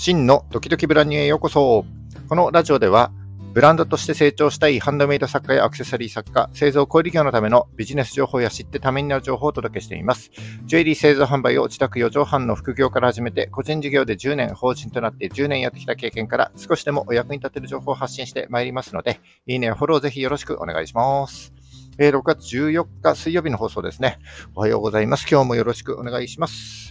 真のドキドキブランニュへようこそ。このラジオでは、ブランドとして成長したいハンドメイド作家やアクセサリー作家、製造小売業のためのビジネス情報や知ってためになる情報をお届けしています。ジュエリー製造販売を自宅4畳半の副業から始めて、個人事業で10年、法人となって10年やってきた経験から少しでもお役に立てる情報を発信してまいりますので、いいね、フォローぜひよろしくお願いします。え、6月14日水曜日の放送ですね。おはようございます。今日もよろしくお願いします。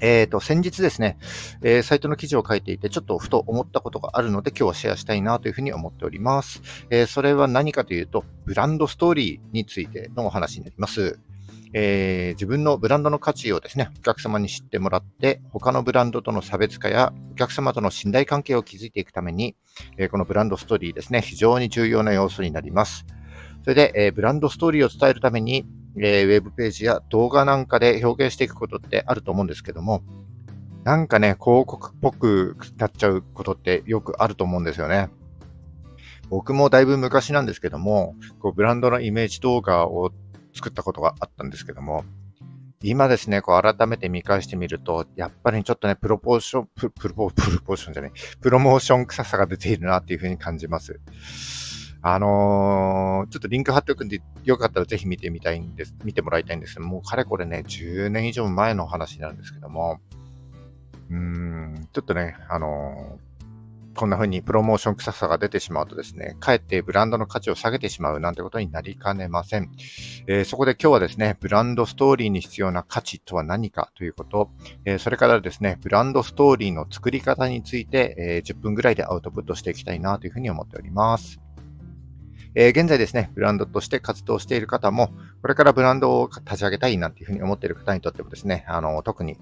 えっ、ー、と、先日ですね、えー、サイトの記事を書いていて、ちょっとふと思ったことがあるので、今日はシェアしたいなというふうに思っております。えー、それは何かというと、ブランドストーリーについてのお話になります。えー、自分のブランドの価値をですね、お客様に知ってもらって、他のブランドとの差別化やお客様との信頼関係を築いていくために、えー、このブランドストーリーですね、非常に重要な要素になります。それで、えー、ブランドストーリーを伝えるために、えー、ウェブページや動画なんかで表現していくことってあると思うんですけども、なんかね、広告っぽくなっちゃうことってよくあると思うんですよね。僕もだいぶ昔なんですけども、こうブランドのイメージ動画を作ったことがあったんですけども、今ですね、こう改めて見返してみると、やっぱりちょっとね、プロポーション、ププロポーションじゃない、プロモーション臭さが出ているなっていうふうに感じます。あのー、ちょっとリンク貼っておくんで、よかったらぜひ見てみたいんです、見てもらいたいんですけども、うかれこれね、10年以上前の話になるんですけども、うーん、ちょっとね、あのーこんな風にプロモーション臭さが出てしまうとですね、かえってブランドの価値を下げてしまうなんてことになりかねません。えー、そこで今日はですね、ブランドストーリーに必要な価値とは何かということ、えー、それからですね、ブランドストーリーの作り方について、え、10分ぐらいでアウトプットしていきたいなというふうに思っております。えー、現在ですね、ブランドとして活動している方も、これからブランドを立ち上げたいなんていうふうに思っている方にとってもですね、あの、特に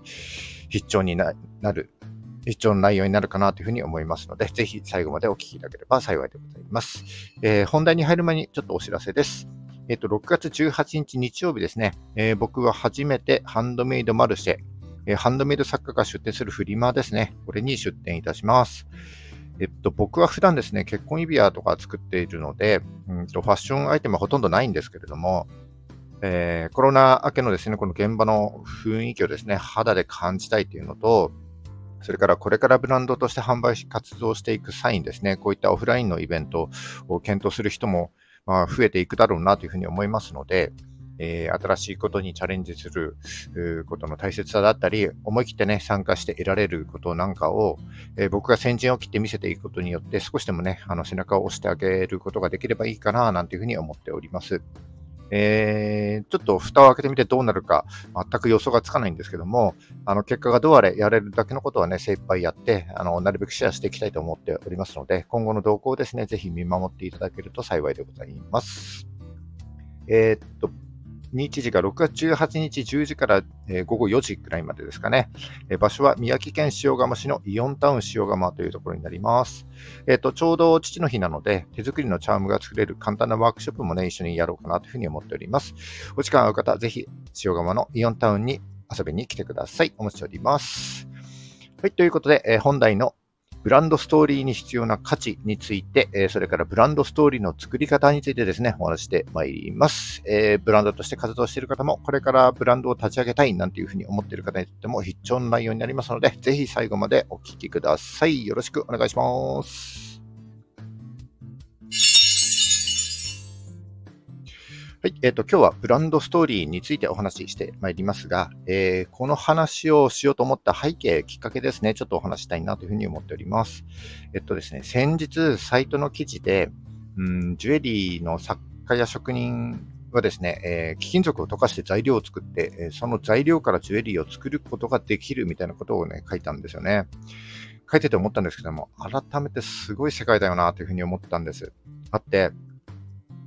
必聴になる、必聴の内容になるかなというふうに思いますので、ぜひ最後までお聞きいただければ幸いでございます。えー、本題に入る前にちょっとお知らせです。えっ、ー、と、6月18日日曜日ですね、えー、僕は初めてハンドメイドマルシェ、えハンドメイド作家が出店するフリマですね、これに出店いたします。えっと、僕は普段ですね、結婚指輪とか作っているので、うんと、ファッションアイテムはほとんどないんですけれども、えー、コロナ明けのですね、この現場の雰囲気をですね、肌で感じたいというのと、それからこれからブランドとして販売し活動していく際にですね、こういったオフラインのイベントを検討する人も、まあ、増えていくだろうなというふうに思いますので、えー、新しいことにチャレンジすることの大切さだったり、思い切ってね、参加して得られることなんかを、えー、僕が先陣を切って見せていくことによって、少しでもね、あの背中を押してあげることができればいいかな、なんていうふうに思っております。えー、ちょっと蓋を開けてみてどうなるか、全く予想がつかないんですけども、あの、結果がどうあれ、やれるだけのことはね、精一杯やって、あの、なるべくシェアしていきたいと思っておりますので、今後の動向をですね、ぜひ見守っていただけると幸いでございます。えー、っと、日時が6月18日10時から、えー、午後4時くらいまでですかね。えー、場所は宮城県塩釜市のイオンタウン塩釜というところになります。えっ、ー、と、ちょうど父の日なので、手作りのチャームが作れる簡単なワークショップもね、一緒にやろうかなというふうに思っております。お時間合う方、ぜひ塩釜のイオンタウンに遊びに来てください。お待ちしております。はい、ということで、え本題のブランドストーリーに必要な価値について、えそれからブランドストーリーの作り方についてですね、お話してまいります。え、ブランドとして活動している方も、これからブランドを立ち上げたいなんていうふうに思っている方にとっても必聴の内容になりますので、ぜひ最後までお聞きください。よろしくお願いします。はい。えっ、ー、と、今日はブランドストーリーについてお話ししてまいりますが、えー、この話をしようと思った背景、きっかけですね、ちょっとお話したいなというふうに思っております。えっとですね、先日、サイトの記事で、うん、ジュエリーの作家や職人はですね、えー、貴金属を溶かして材料を作って、えその材料からジュエリーを作ることができるみたいなことをね、書いたんですよね。書いてて思ったんですけども、改めてすごい世界だよなというふうに思ったんです。あって、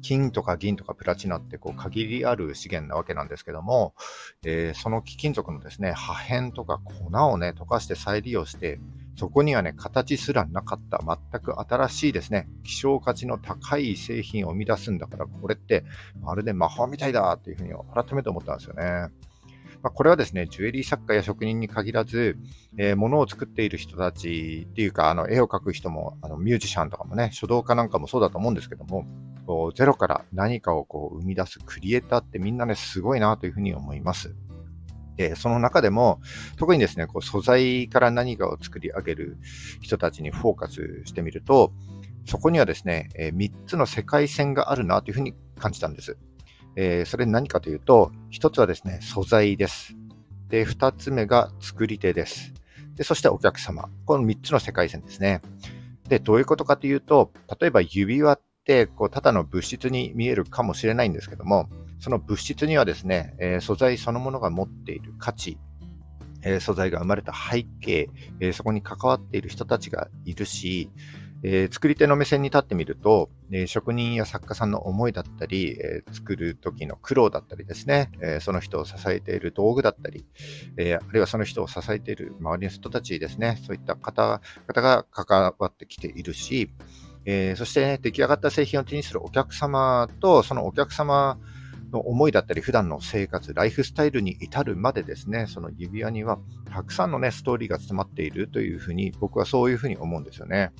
金とか銀とかプラチナってこう限りある資源なわけなんですけども、えー、その貴金属のですね、破片とか粉をね、溶かして再利用して、そこにはね、形すらなかった全く新しいですね、希少価値の高い製品を生み出すんだから、これってまるで魔法みたいだっていうふうに改めて思ったんですよね。まあ、これはですね、ジュエリー作家や職人に限らず、えー、物を作っている人たちっていうか、あの絵を描く人も、あのミュージシャンとかもね、書道家なんかもそうだと思うんですけども、こうゼロから何かをこう生み出すクリエイターってみんなね、すごいなというふうに思います。で、その中でも、特にですね、こう素材から何かを作り上げる人たちにフォーカスしてみると、そこにはですね、えー、3つの世界線があるなというふうに感じたんです。えー、それ何かというと、1つはですね、素材です。で、2つ目が作り手です。で、そしてお客様。この3つの世界線ですね。で、どういうことかというと、例えば指輪って、こう、ただの物質に見えるかもしれないんですけども、その物質にはですね、えー、素材そのものが持っている価値、えー、素材が生まれた背景、えー、そこに関わっている人たちがいるし、えー、作り手の目線に立ってみると、えー、職人や作家さんの思いだったり、えー、作る時の苦労だったりですね、えその人を支えている道具だったり、えあるいはその人を支えている周りの人たちですね、そういった方々が関わってきているし、えそして、ね、出来上がった製品を手にするお客様と、そのお客様の思いだったり、普段の生活、ライフスタイルに至るまでですね、その指輪にはたくさんのね、ストーリーが詰まっているというふうに、僕はそういうふうに思うんですよね。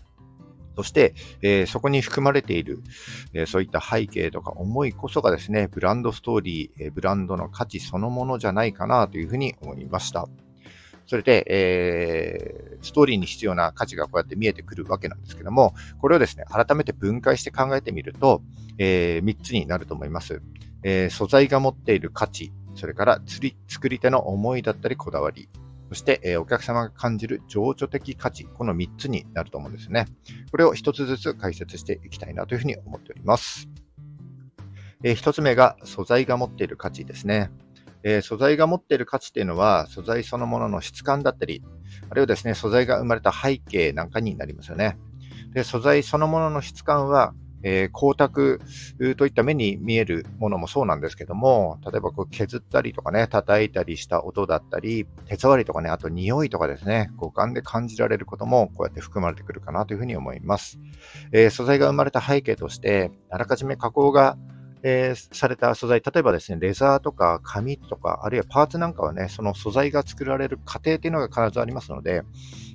そして、えー、そこに含まれている、えー、そういった背景とか思いこそがですね、ブランドストーリー、えー、ブランドの価値そのものじゃないかなというふうに思いました。それで、えー、ストーリーに必要な価値がこうやって見えてくるわけなんですけども、これをですね、改めて分解して考えてみると、えー、3つになると思います。えー、素材が持っている価値、それから釣り作り手の思いだったりこだわり、そして、え、お客様が感じる情緒的価値、この3つになると思うんですね。これを1つずつ解説していきたいなというふうに思っております。え、1つ目が素材が持っている価値ですね。え、素材が持っている価値っていうのは、素材そのものの質感だったり、あるいはですね、素材が生まれた背景なんかになりますよね。で素材そのものの質感は、えー、光沢といった目に見えるものもそうなんですけども、例えばこう削ったりとかね、叩いたりした音だったり、手触りとかね、あと匂いとかですね、五感で感じられることもこうやって含まれてくるかなというふうに思います。えー、素材が生まれた背景として、あらかじめ加工がえー、された素材、例えばですね、レザーとか紙とか、あるいはパーツなんかはね、その素材が作られる過程っていうのが必ずありますので、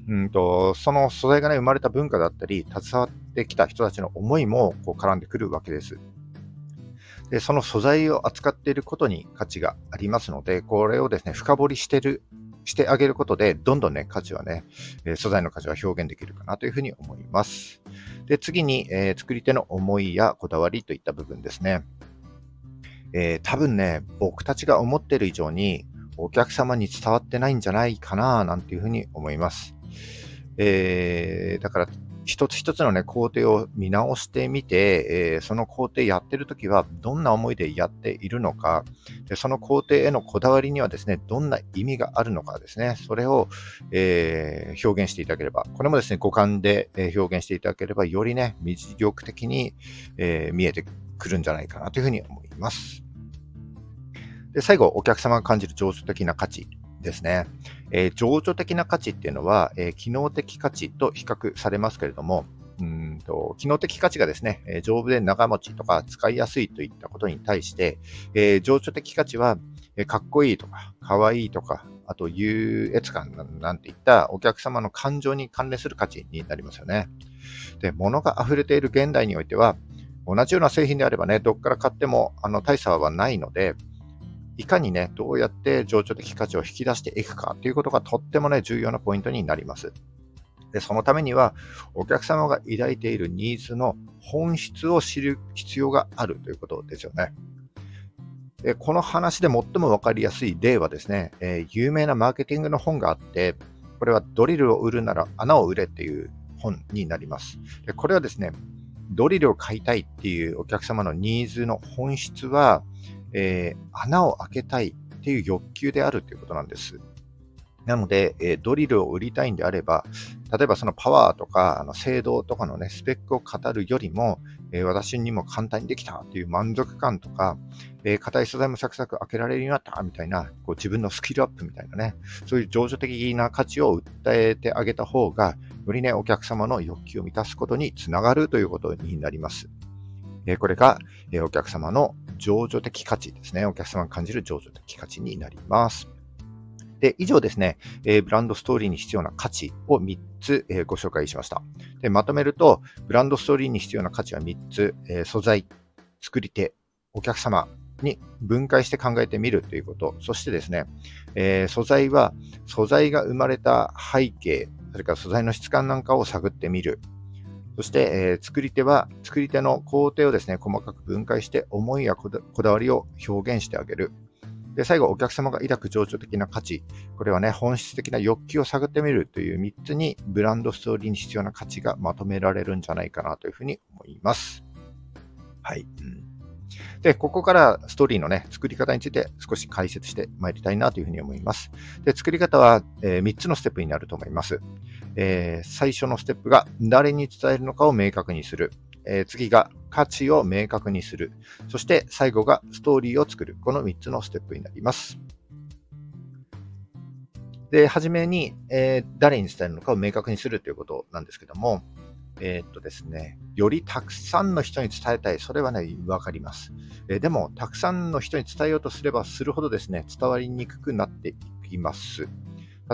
うんと、その素材がね、生まれた文化だったり、携わってきた人たちの思いもこう絡んでくるわけです。で、その素材を扱っていることに価値がありますので、これをですね、深掘りしてる、してあげることで、どんどんね、価値はね、素材の価値は表現できるかなというふうに思います。で、次に、え、作り手の思いやこだわりといった部分ですね。えー、多分ね、僕たちが思ってる以上にお客様に伝わってないんじゃないかな、なんていうふうに思います。えー、だから、一つ一つのね、工程を見直してみて、えー、その工程やってるときはどんな思いでやっているのか。で、その工程へのこだわりにはですね、どんな意味があるのかですね、それを、えー、表現していただければ、これもですね、五感で表現していただければ、よりね、魅力的に、えー、見えてくるんじゃないかなというふうに思います。で、最後、お客様が感じる情緒的な価値。ですね。えー、情緒的な価値っていうのは、えー、機能的価値と比較されますけれども、うんと機能的価値がですね、えー、丈夫で長持ちとか使いやすいといったことに対して、えー、情緒的価値は、えー、かっこいいとか、かわいいとか、あと優越感なんていったお客様の感情に関連する価値になりますよね。で、物が溢れている現代においては、同じような製品であればね、どっから買ってもあの大差はないので、いかにね、どうやって情緒的価値を引き出していくかということがとってもね、重要なポイントになります。で、そのためには、お客様が抱いているニーズの本質を知る必要があるということですよね。でこの話で最もわかりやすい例はですね、えー、有名なマーケティングの本があって、これはドリルを売るなら穴を売れっていう本になります。でこれはですね、ドリルを買いたいっていうお客様のニーズの本質は、えー、穴を開けたいっていう欲求であるということなんです。なので、えー、ドリルを売りたいんであれば、例えばそのパワーとか、あの精度とかのね、スペックを語るよりも、えー、私にも簡単にできたっていう満足感とか、えー、硬い素材もサクサク開けられるようになったみたいな、こう自分のスキルアップみたいなね、そういう情緒的な価値を訴えてあげた方が、よりね、お客様の欲求を満たすことにつながるということになります。えこれが、えお客様の情緒的価値ですね。お客様が感じる情緒的価値になります。で、以上ですね、えー、ブランドストーリーに必要な価値を3つ、えー、ご紹介しました。で、まとめると、ブランドストーリーに必要な価値は3つ、えー、素材、作り手、お客様に分解して考えてみるということ。そしてですね、え、素材は素材が生まれた背景、それから素材の質感なんかを探ってみる。そして、えー、作り手は作り手の工程をですね、細かく分解して思いやこだわりを表現してあげる。で、最後、お客様が抱く情緒的な価値。これはね、本質的な欲求を探ってみるという3つに、ブランドストーリーに必要な価値がまとめられるんじゃないかなというふうに思います。はい。うんで、ここからストーリーのね、作り方について少し解説してまいりたいなというふうに思います。で、作り方は、えー、3つのステップになると思います。えー、最初のステップが誰に伝えるのかを明確にする。え、次が価値を明確にする。そして最後がストーリーを作る。この3つのステップになります。で、はじめに、えー、誰に伝えるのかを明確にするということなんですけども、えー、っとですね、よりたくさんの人に伝えたい。それはね、わかります。えー、でも、たくさんの人に伝えようとすればするほどですね、伝わりにくくなっていきます。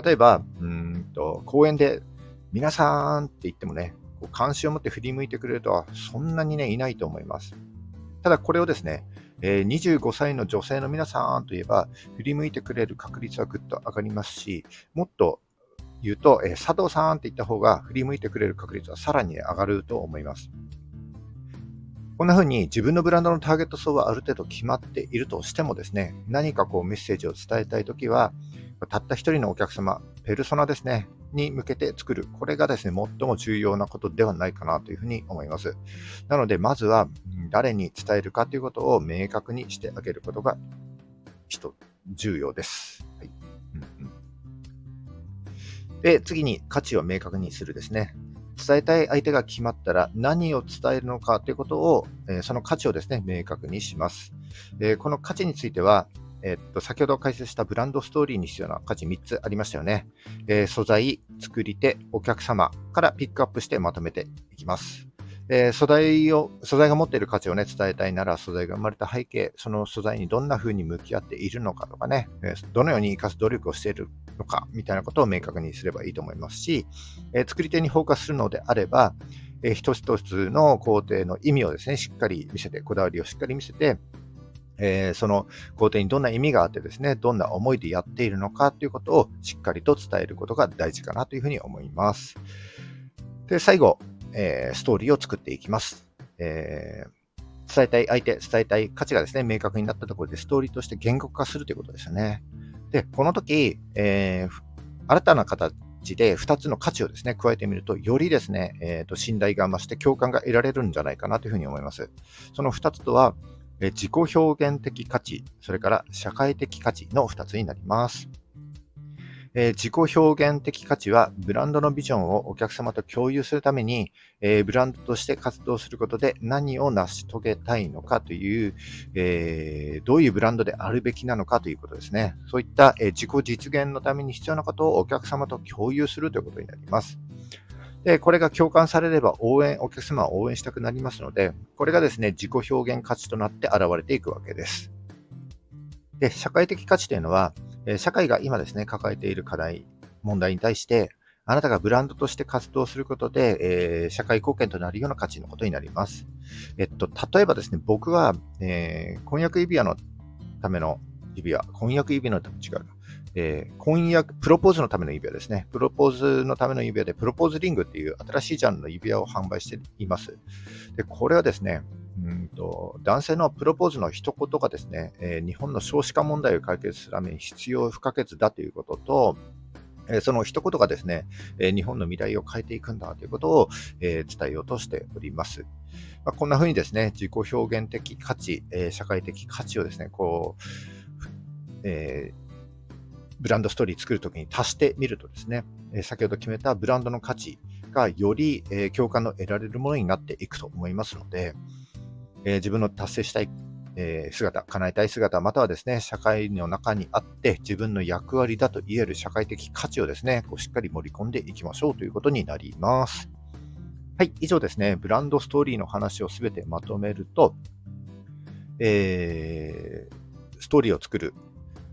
例えば、うんと、公園で、皆さんって言ってもね、こう関心を持って振り向いてくれる人はそんなにね、いないと思います。ただこれをですね、えー、25歳の女性の皆さんといえば、振り向いてくれる確率はぐっと上がりますし、もっと言うと、え、佐藤さんって言った方が振り向いてくれる確率はさらに上がると思います。こんな風に自分のブランドのターゲット層はある程度決まっているとしてもですね、何かこうメッセージを伝えたいときは、たった一人のお客様、ペルソナですね、に向けて作る。これがですね、最も重要なことではないかなというふうに思います。なので、まずは誰に伝えるかということを明確にしてあげることが重要です。はい、で、次に価値を明確にするですね。伝えたい相手が決まったら何を伝えるのかということを、えその価値をですね、明確にします。えこの価値については、えっと、先ほど解説したブランドストーリーに必要な価値3つありましたよね。え、素材、作り手、お客様からピックアップしてまとめていきます。え、素材を、素材が持っている価値をね、伝えたいなら、素材が生まれた背景、その素材にどんな風に向き合っているのかとかね、え、どのように活かす努力をしているのか、みたいなことを明確にすればいいと思いますし、え、作り手にフォーカスするのであれば、えー、一つ一つの工程の意味をですね、しっかり見せて、こだわりをしっかり見せて、えー、その工程にどんな意味があってですね、どんな思いでやっているのかということをしっかりと伝えることが大事かなというふうに思います。で、最後、えー、ストーリーを作っていきます。えー、伝えたい相手、伝えたい価値がですね、明確になったところでストーリーとして言語化するということですよね。で、この時、えー、新たな形で2つの価値をですね、加えてみると、よりですね、えーと、信頼が増して共感が得られるんじゃないかなというふうに思います。その2つとは、え自己表現的価値、それから社会的価値の2つになります。え自己表現的価値は、ブランドのビジョンをお客様と共有するために、えブランドとして活動することで何を成し遂げたいのかという、えー、どういうブランドであるべきなのかということですね。そういった、え自己実現のために必要なことをお客様と共有するということになります。で、これが共感されれば応援、お客様は応援したくなりますので、これがですね、自己表現価値となって現れていくわけです。で、社会的価値というのは、社会が今ですね、抱えている課題、問題に対して、あなたがブランドとして活動することで、えー、社会貢献となるような価値のことになります。えっと、例えばですね、僕は、えー、婚約指輪のための指輪、婚約指輪のため違う。えー、婚約、プロポーズのための指輪ですね。プロポーズのための指輪で、プロポーズリングっていう新しいジャンルの指輪を販売しています。で、これはですね、うんと男性のプロポーズの一言がですね、えー、日本の少子化問題を解決するために必要不可欠だということと、えー、その一言がですね、えー、日本の未来を変えていくんだということを、え伝えようとしております。まあ、こんな風にですね、自己表現的価値、え社会的価値をですね、こう、えーブランドストーリー作るときに足してみるとですね、え先ほど決めたブランドの価値がより、え共感の得られるものになっていくと思いますので、え自分の達成したい、え姿、叶えたい姿、またはですね、社会の中にあって自分の役割だと言える社会的価値をですね、こうしっかり盛り込んでいきましょうということになります。はい、以上ですね、ブランドストーリーの話をすべてまとめると、えー、ストーリーを作る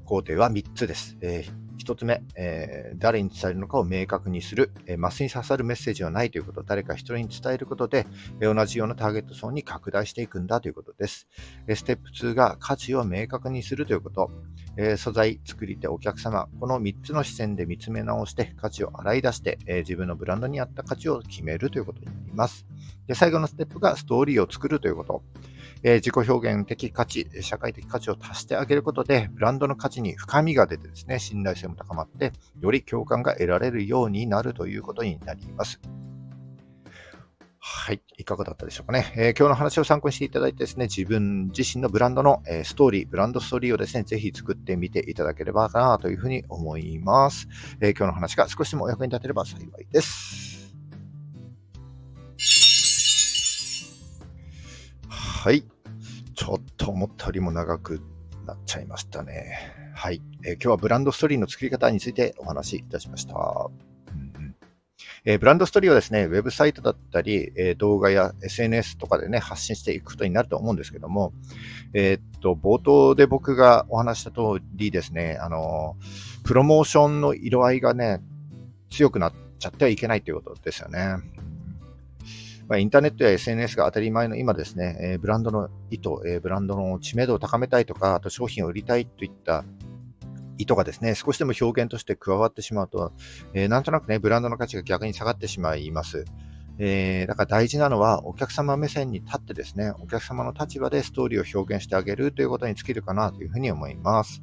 工程は3つです。えー、一つ目、えー、誰に伝えるのかを明確にする、えー、マスに刺さるメッセージはないということを誰か一人に伝えることで、え、同じようなターゲット層に拡大していくんだということです。えステップ2が価値を明確にするということ。え素材、作り手、お客様、この3つの視線で見つめ直して価値を洗い出して、え自分のブランドに合った価値を決めるということになります。で最後のステップがストーリーを作るということ。えー、自己表現的価値、社会的価値を足してあげることで、ブランドの価値に深みが出てですね、信頼性も高まって、より共感が得られるようになるということになります。はい。いかがだったでしょうかね。えー、今日の話を参考にしていただいてですね、自分自身のブランドの、えー、ストーリー、ブランドストーリーをですね、ぜひ作ってみていただければなというふうに思います。えー、今日の話が少しでもお役に立てれば幸いです。はい。ちょっと思ったよりも長くなっちゃいましたね。はい、えー、今日はブランドストーリーの作り方についてお話しいたしました。えー、ブランドストーリーはですね、ウェブサイトだったり、えー、動画や SNS とかでね、発信していくことになると思うんですけども、えー、っと、冒頭で僕がお話した通りですね、あの、プロモーションの色合いがね、強くなっちゃってはいけないということですよね。まあ、インターネットや SNS が当たり前の今ですね、えー、ブランドの意図、えー、ブランドの知名度を高めたいとか、あと商品を売りたいといった意図がですね、少しでも表現として加わってしまうと、えー、なんとなくね、ブランドの価値が逆に下がってしまいます。えー、だから大事なのは、お客様目線に立ってですね、お客様の立場でストーリーを表現してあげるということに尽きるかなというふうに思います。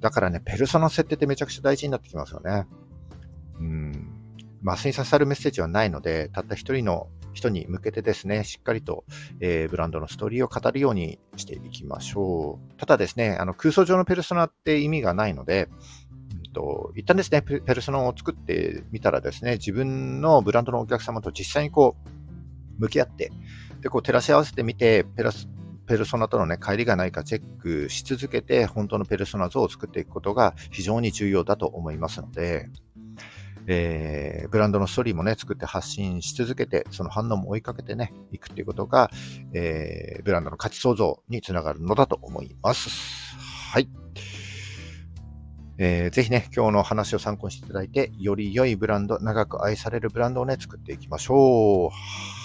だからね、ペルソナ設定ってめちゃくちゃ大事になってきますよね。麻酔刺さるメッセージはないので、たった一人の人に向けてですね、しっかりと、えー、ブランドのストーリーを語るようにしていきましょう。ただですね、あの空想上のペルソナって意味がないので、うんと、一旦ですね、ペルソナを作ってみたらですね、自分のブランドのお客様と実際にこう、向き合って、で、こう照らし合わせてみて、ペラスペルソナとのね、乖離がないかチェックし続けて、本当のペルソナ像を作っていくことが非常に重要だと思いますので、えー、ブランドのストーリーもね、作って発信し続けて、その反応も追いかけてね、いくっていうことが、えー、ブランドの価値創造につながるのだと思います。はい。えー、ぜひね、今日の話を参考にしていただいて、より良いブランド、長く愛されるブランドをね、作っていきましょう。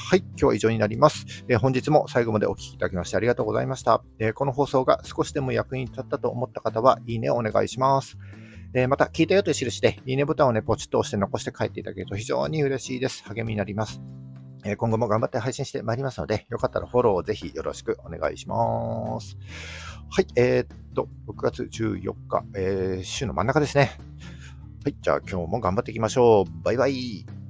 はい、今日は以上になります、えー、本日も最後までお聴きいただきましてありがとうございました、えー、この放送が少しでも役に立ったと思った方は、いいねをお願いします。えまた、聞いたよという印で、いいねボタンをね、ポチッと押して残して帰っていただけると非常に嬉しいです。励みになります。え今後も頑張って配信してまいりますので、よかったらフォローをぜひよろしくお願いします。はい、えー、っと、6月14日、えー、週の真ん中ですね。はい、じゃあ今日も頑張っていきましょう。バイバイ。